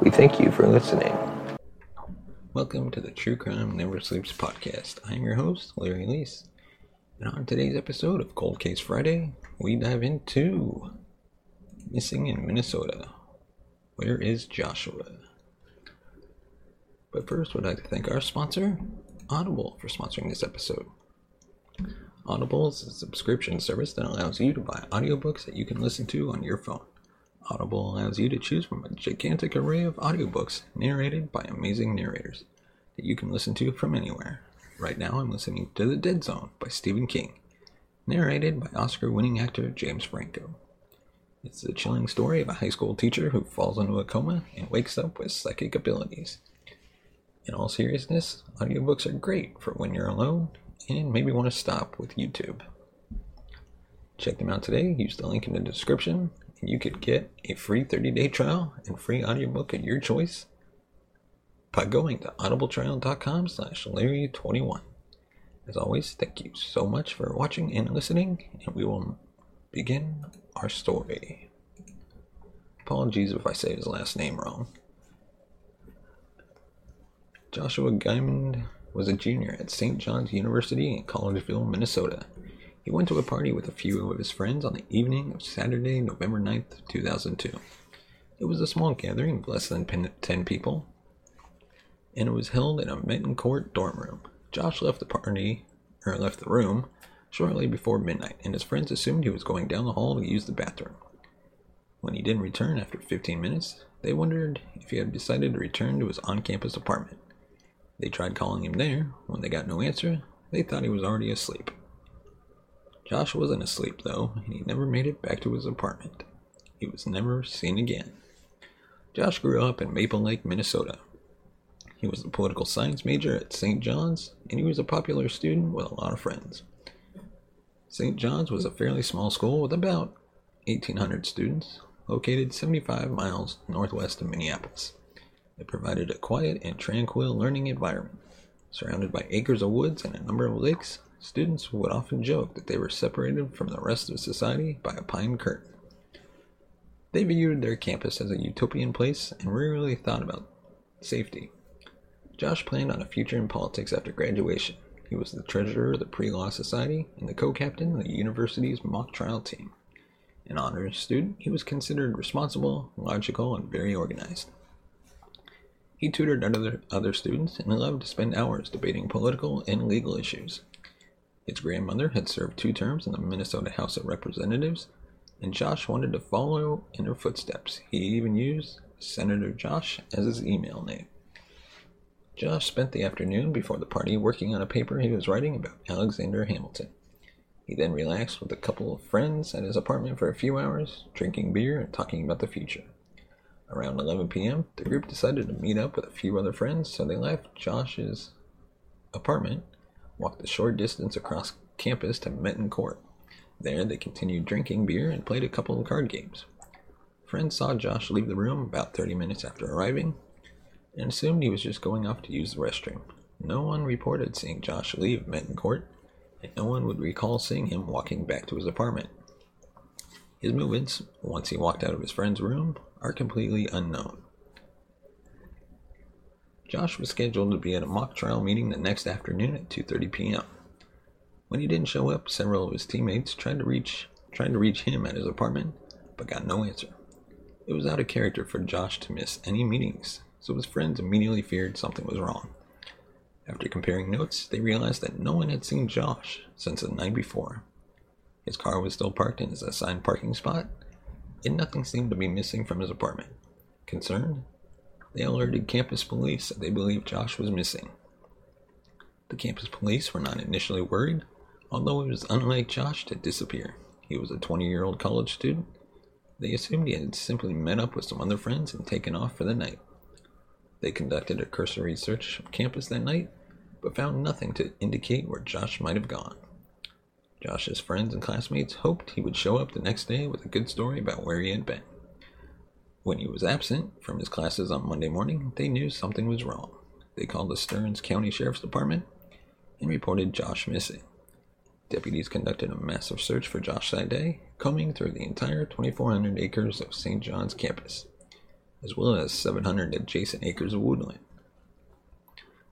We thank you for listening. Welcome to the True Crime Never Sleeps podcast. I'm your host, Larry Leese. And on today's episode of Cold Case Friday, we dive into Missing in Minnesota. Where is Joshua? But first, we'd like to thank our sponsor, Audible, for sponsoring this episode. Audible is a subscription service that allows you to buy audiobooks that you can listen to on your phone. Audible allows you to choose from a gigantic array of audiobooks narrated by amazing narrators that you can listen to from anywhere. Right now, I'm listening to The Dead Zone by Stephen King, narrated by Oscar winning actor James Franco. It's the chilling story of a high school teacher who falls into a coma and wakes up with psychic abilities. In all seriousness, audiobooks are great for when you're alone and maybe want to stop with YouTube. Check them out today. Use the link in the description, you could get a free 30 day trial and free audiobook of your choice by going to audibletrial.com slash Larry21. As always, thank you so much for watching and listening, and we will begin our story. Apologies if I say his last name wrong. Joshua Guimond was a junior at St. John's University in Collegeville, Minnesota. He went to a party with a few of his friends on the evening of Saturday, November 9th, 2002. It was a small gathering of less than 10 people, and it was held in a Metten Court dorm room. Josh left the party, or left the room, shortly before midnight, and his friends assumed he was going down the hall to use the bathroom. When he didn't return after 15 minutes, they wondered if he had decided to return to his on campus apartment. They tried calling him there. When they got no answer, they thought he was already asleep. Josh wasn't asleep, though, and he never made it back to his apartment. He was never seen again. Josh grew up in Maple Lake, Minnesota. He was a political science major at St. John's, and he was a popular student with a lot of friends. St. John's was a fairly small school with about 1,800 students, located 75 miles northwest of Minneapolis. It provided a quiet and tranquil learning environment. Surrounded by acres of woods and a number of lakes, students would often joke that they were separated from the rest of society by a pine curtain. They viewed their campus as a utopian place and rarely thought about safety. Josh planned on a future in politics after graduation. He was the treasurer of the Pre Law Society and the co captain of the university's mock trial team. An honors student, he was considered responsible, logical, and very organized. He tutored other, other students and loved to spend hours debating political and legal issues. His grandmother had served two terms in the Minnesota House of Representatives, and Josh wanted to follow in her footsteps. He even used Senator Josh as his email name. Josh spent the afternoon before the party working on a paper he was writing about Alexander Hamilton. He then relaxed with a couple of friends at his apartment for a few hours, drinking beer and talking about the future. Around 11 p.m., the group decided to meet up with a few other friends, so they left Josh's apartment, walked a short distance across campus to Metten Court. There, they continued drinking beer and played a couple of card games. Friends saw Josh leave the room about 30 minutes after arriving. and assumed he was just going off to use the restroom. No one reported seeing Josh leave Metten Court, and no one would recall seeing him walking back to his apartment. His movements, once he walked out of his friend's room, are completely unknown. Josh was scheduled to be at a mock trial meeting the next afternoon at 2:30 p.m. When he didn't show up, several of his teammates tried to reach tried to reach him at his apartment, but got no answer. It was out of character for Josh to miss any meetings, so his friends immediately feared something was wrong. After comparing notes, they realized that no one had seen Josh since the night before. His car was still parked in his assigned parking spot, and nothing seemed to be missing from his apartment. Concerned, they alerted campus police that they believed Josh was missing. The campus police were not initially worried, although it was unlike Josh to disappear. He was a 20 year old college student. They assumed he had simply met up with some other friends and taken off for the night. They conducted a cursory search of campus that night, but found nothing to indicate where Josh might have gone. Josh's friends and classmates hoped he would show up the next day with a good story about where he had been. When he was absent from his classes on Monday morning, they knew something was wrong. They called the Stearns County Sheriff's Department and reported Josh missing. Deputies conducted a massive search for Josh that day, combing through the entire 2,400 acres of St. John's campus, as well as 700 adjacent acres of woodland.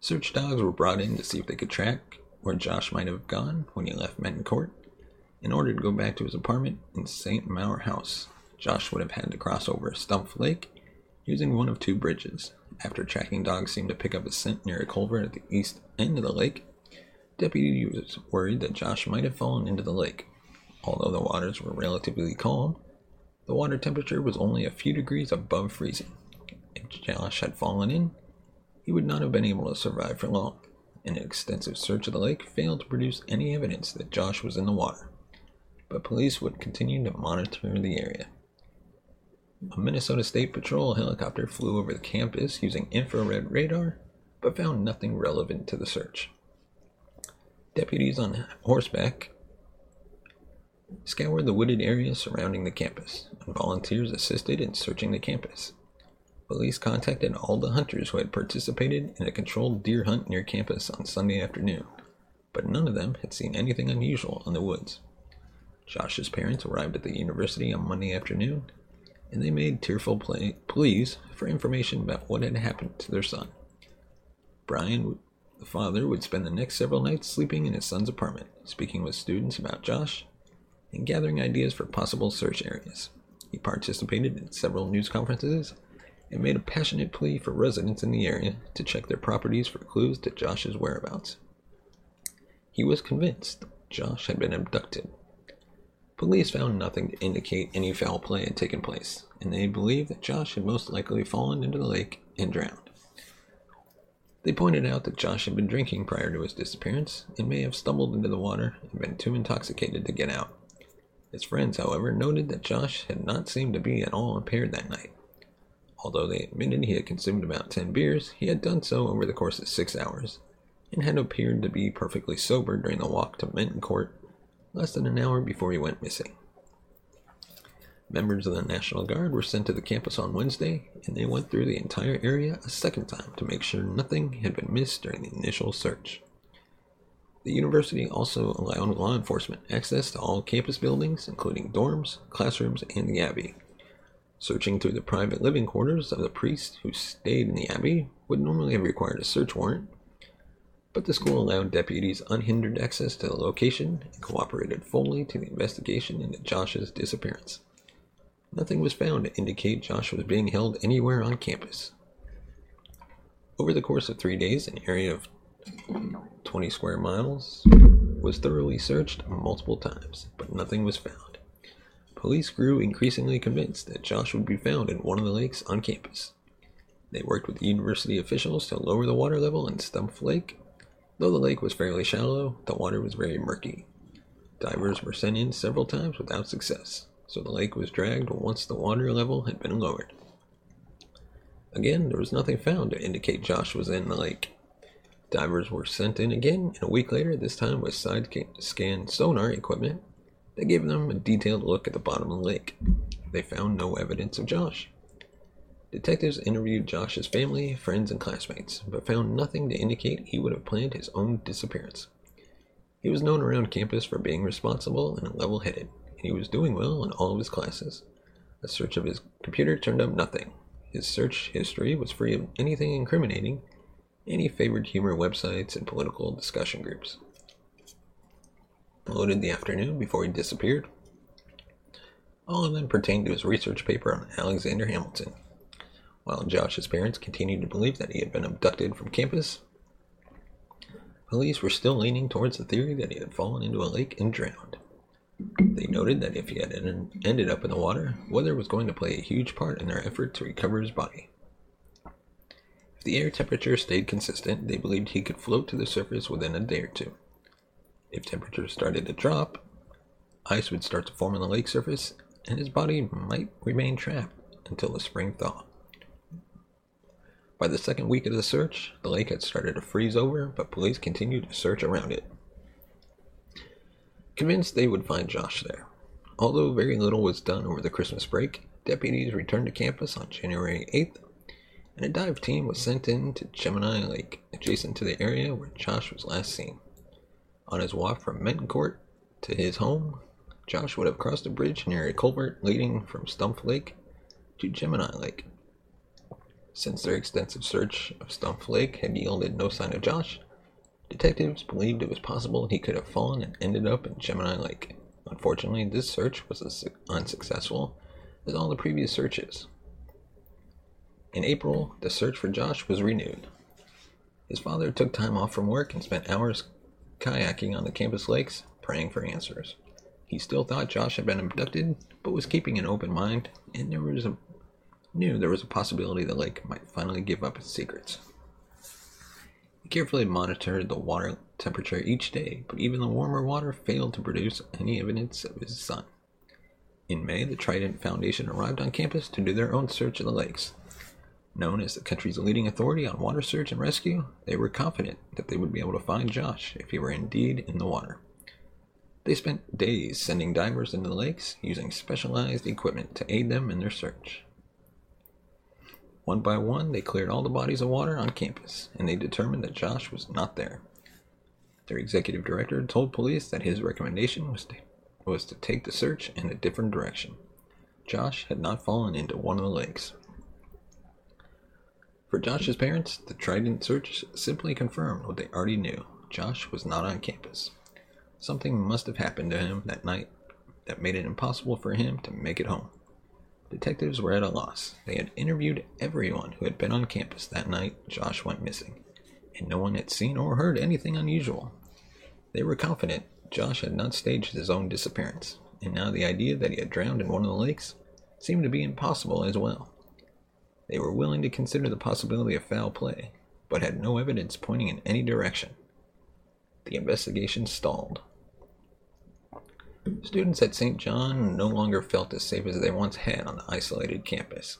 Search dogs were brought in to see if they could track where Josh might have gone when he left Metten Court. In order to go back to his apartment in St. Maur House, Josh would have had to cross over Stump Lake using one of two bridges. After tracking dogs seemed to pick up a scent near a culvert at the east end of the lake, deputies was worried that Josh might have fallen into the lake. Although the waters were relatively calm, the water temperature was only a few degrees above freezing. If Josh had fallen in, he would not have been able to survive for long. An extensive search of the lake failed to produce any evidence that Josh was in the water, but police would continue to monitor the area. A Minnesota State Patrol helicopter flew over the campus using infrared radar, but found nothing relevant to the search. Deputies on horseback scoured the wooded area surrounding the campus, and volunteers assisted in searching the campus. Police contacted all the hunters who had participated in a controlled deer hunt near campus on Sunday afternoon, but none of them had seen anything unusual in the woods. Josh's parents arrived at the university on Monday afternoon and they made tearful pleas for information about what had happened to their son. Brian, the father, would spend the next several nights sleeping in his son's apartment, speaking with students about Josh and gathering ideas for possible search areas. He participated in several news conferences and made a passionate plea for residents in the area to check their properties for clues to Josh's whereabouts. He was convinced Josh had been abducted The police found nothing to indicate any foul play had taken place, and they believed that Josh had most likely fallen into the lake and drowned. They pointed out that Josh had been drinking prior to his disappearance and may have stumbled into the water and been too intoxicated to get out. His friends, however, noted that Josh had not seemed to be at all impaired that night. Although they admitted he had consumed about 10 beers, he had done so over the course of six hours and had appeared to be perfectly sober during the walk to Metten Court less than an hour before he went missing. Members of the National Guard were sent to the campus on Wednesday, and they went through the entire area a second time to make sure nothing had been missed during the initial search. The university also allowed law enforcement access to all campus buildings, including dorms, classrooms, and the Abbey. Searching through the private living quarters of the priests who stayed in the Abbey would normally have required a search warrant, but the school allowed deputies unhindered access to the location and cooperated fully to the investigation into Josh's disappearance. Nothing was found to indicate Josh was being held anywhere on campus. Over the course of three days, an area of 20 square miles was thoroughly searched multiple times, but nothing was found. Police grew increasingly convinced that Josh would be found in one of the lakes on campus. They worked with university officials to lower the water level in Stump Lake Though the lake was fairly shallow, the water was very murky. Divers were sent in several times without success, so the lake was dragged once the water level had been lowered. Again, there was nothing found to indicate Josh was in the lake. Divers were sent in again, and a week later, this time with side scan sonar equipment that gave them a detailed look at the bottom of the lake. They found no evidence of Josh. Detectives interviewed Josh's family, friends, and classmates, but found nothing to indicate he would have planned his own disappearance. He was known around campus for being responsible and level headed, and he was doing well in all of his classes. A search of his computer turned up nothing. His search history was free of anything incriminating, he favored humor websites and political discussion groups. Loaded the afternoon before he disappeared. All of them pertained to his research paper on Alexander Hamilton, while Josh's parents continued to believe that he had been abducted from campus, police were still leaning towards the theory that he had fallen into a lake and drowned. They noted that if he had ended up in the water, weather was going to play a huge part in their effort to recover his body. If the air temperature stayed consistent, they believed he could float to the surface within a day or two. If temperatures started to drop, ice would start to form on the lake surface, and his body might remain trapped until the spring thaw. By the second week of the search, the lake had started to freeze over, but police continued to search around it. Convinced they would find Josh there. Although very little was done over the Christmas break, deputies returned to campus on January 8th, and a dive team was sent in to Gemini Lake, adjacent to the area where Josh was last seen. On his walk from Metten Court to his home, Josh would have crossed a bridge near a culvert leading from Stump Lake to Gemini Lake. Since their extensive search of Stump Lake had yielded no sign of Josh, detectives believed it was possible he could have fallen and ended up in Gemini Lake. Unfortunately, this search was as unsuccessful as all the previous searches. In April, the search for Josh was renewed. His father took time off from work and spent hours kayaking on the campus lakes, praying for answers. He still thought Josh had been abducted, but was keeping an open mind, and there was a knew there was a possibility the lake might finally give up its secrets. He carefully monitored the water temperature each day, but even the warmer water failed to produce any evidence of his son. In May, the Trident Foundation arrived on campus to do their own search of the lakes. Known as the country's leading authority on water search and rescue, they were confident that they would be able to find Josh if he were indeed in the water. They spent days sending divers into the lakes using specialized equipment to aid them in their search. One by one, they cleared all the bodies of water on campus, and they determined that Josh was not there. Their executive director told police that his recommendation was to, was to take the search in a different direction. Josh had not fallen into one of the lakes. For Josh's parents, the Trident search simply confirmed what they already knew. Josh was not on campus. Something must have happened to him that night that made it impossible for him to make it home. Detectives were at a loss. They had interviewed everyone who had been on campus that night Josh went missing, and no one had seen or heard anything unusual. They were confident Josh had not staged his own disappearance, and now the idea that he had drowned in one of the lakes seemed to be impossible as well. They were willing to consider the possibility of foul play, but had no evidence pointing in any direction. The investigation stalled. Students at St. John no longer felt as safe as they once had on the isolated campus.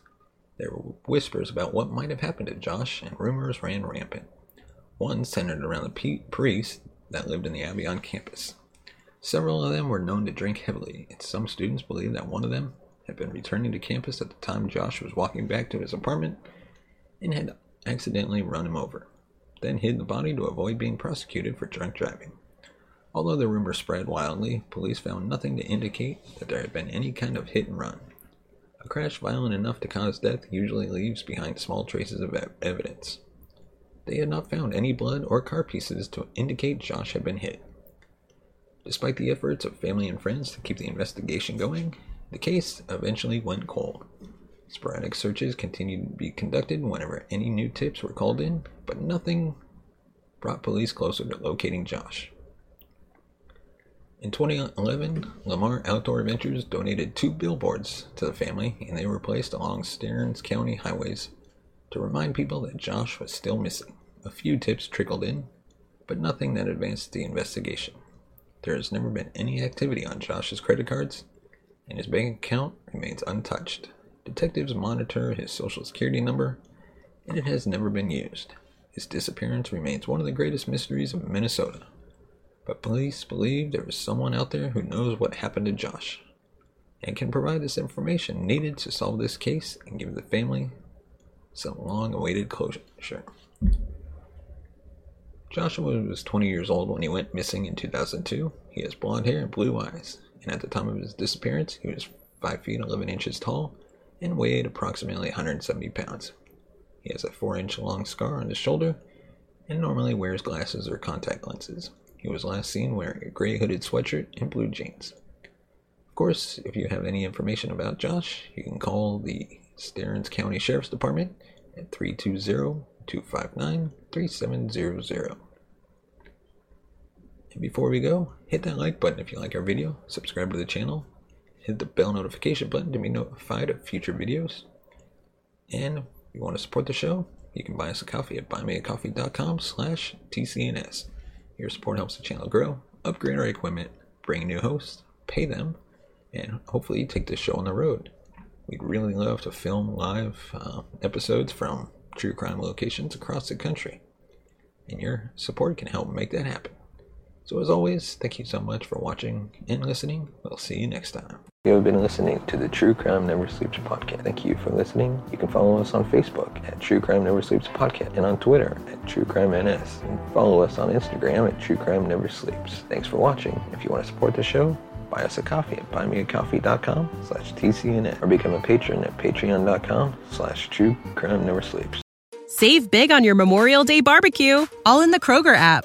There were whispers about what might have happened to Josh, and rumors ran rampant. One centered around the priest that lived in the Abbey on campus. Several of them were known to drink heavily, and some students believed that one of them had been returning to campus at the time Josh was walking back to his apartment and had accidentally run him over, then hid the body to avoid being prosecuted for drunk driving. Although the rumor spread wildly, police found nothing to indicate that there had been any kind of hit and run. A crash violent enough to cause death usually leaves behind small traces of evidence. They had not found any blood or car pieces to indicate Josh had been hit. Despite the efforts of family and friends to keep the investigation going, the case eventually went cold. Sporadic searches continued to be conducted whenever any new tips were called in, but nothing brought police closer to locating Josh. In 2011, Lamar Outdoor Adventures donated two billboards to the family, and they were placed along Stearns County highways to remind people that Josh was still missing. A few tips trickled in, but nothing that advanced the investigation. There has never been any activity on Josh's credit cards, and his bank account remains untouched. Detectives monitor his social security number, and it has never been used. His disappearance remains one of the greatest mysteries of Minnesota but police believe there is someone out there who knows what happened to Josh and can provide this information needed to solve this case and give the family some long awaited closure. Joshua was 20 years old when he went missing in 2002. He has blonde hair and blue eyes, and at the time of his disappearance, he was 5 feet 11 inches tall and weighed approximately 170 pounds. He has a 4 inch long scar on his shoulder and normally wears glasses or contact lenses. He was last seen wearing a gray hooded sweatshirt and blue jeans. Of course, if you have any information about Josh, you can call the Stearns County Sheriff's Department at 320 259 3700. And before we go, hit that like button if you like our video, subscribe to the channel, hit the bell notification button to be notified of future videos. And if you want to support the show, you can buy us a coffee at buymeacoffee.com slash TCNS. Your support helps the channel grow, upgrade our equipment, bring new hosts, pay them, and hopefully take this show on the road. We'd really love to film live uh, episodes from true crime locations across the country. And your support can help make that happen. So, as always, thank you so much for watching and listening. We'll see you next time. You have been listening to the True Crime Never Sleeps podcast. Thank you for listening. You can follow us on Facebook at True Crime Never Sleeps podcast and on Twitter at True Crime NS. And follow us on Instagram at True Crime Never Sleeps. Thanks for watching. If you want to support the show, buy us a coffee at buymeacoffee.com slash TCNN or become a patron at patreon.com slash True Crime Never Sleeps. Save big on your Memorial Day barbecue, all in the Kroger app.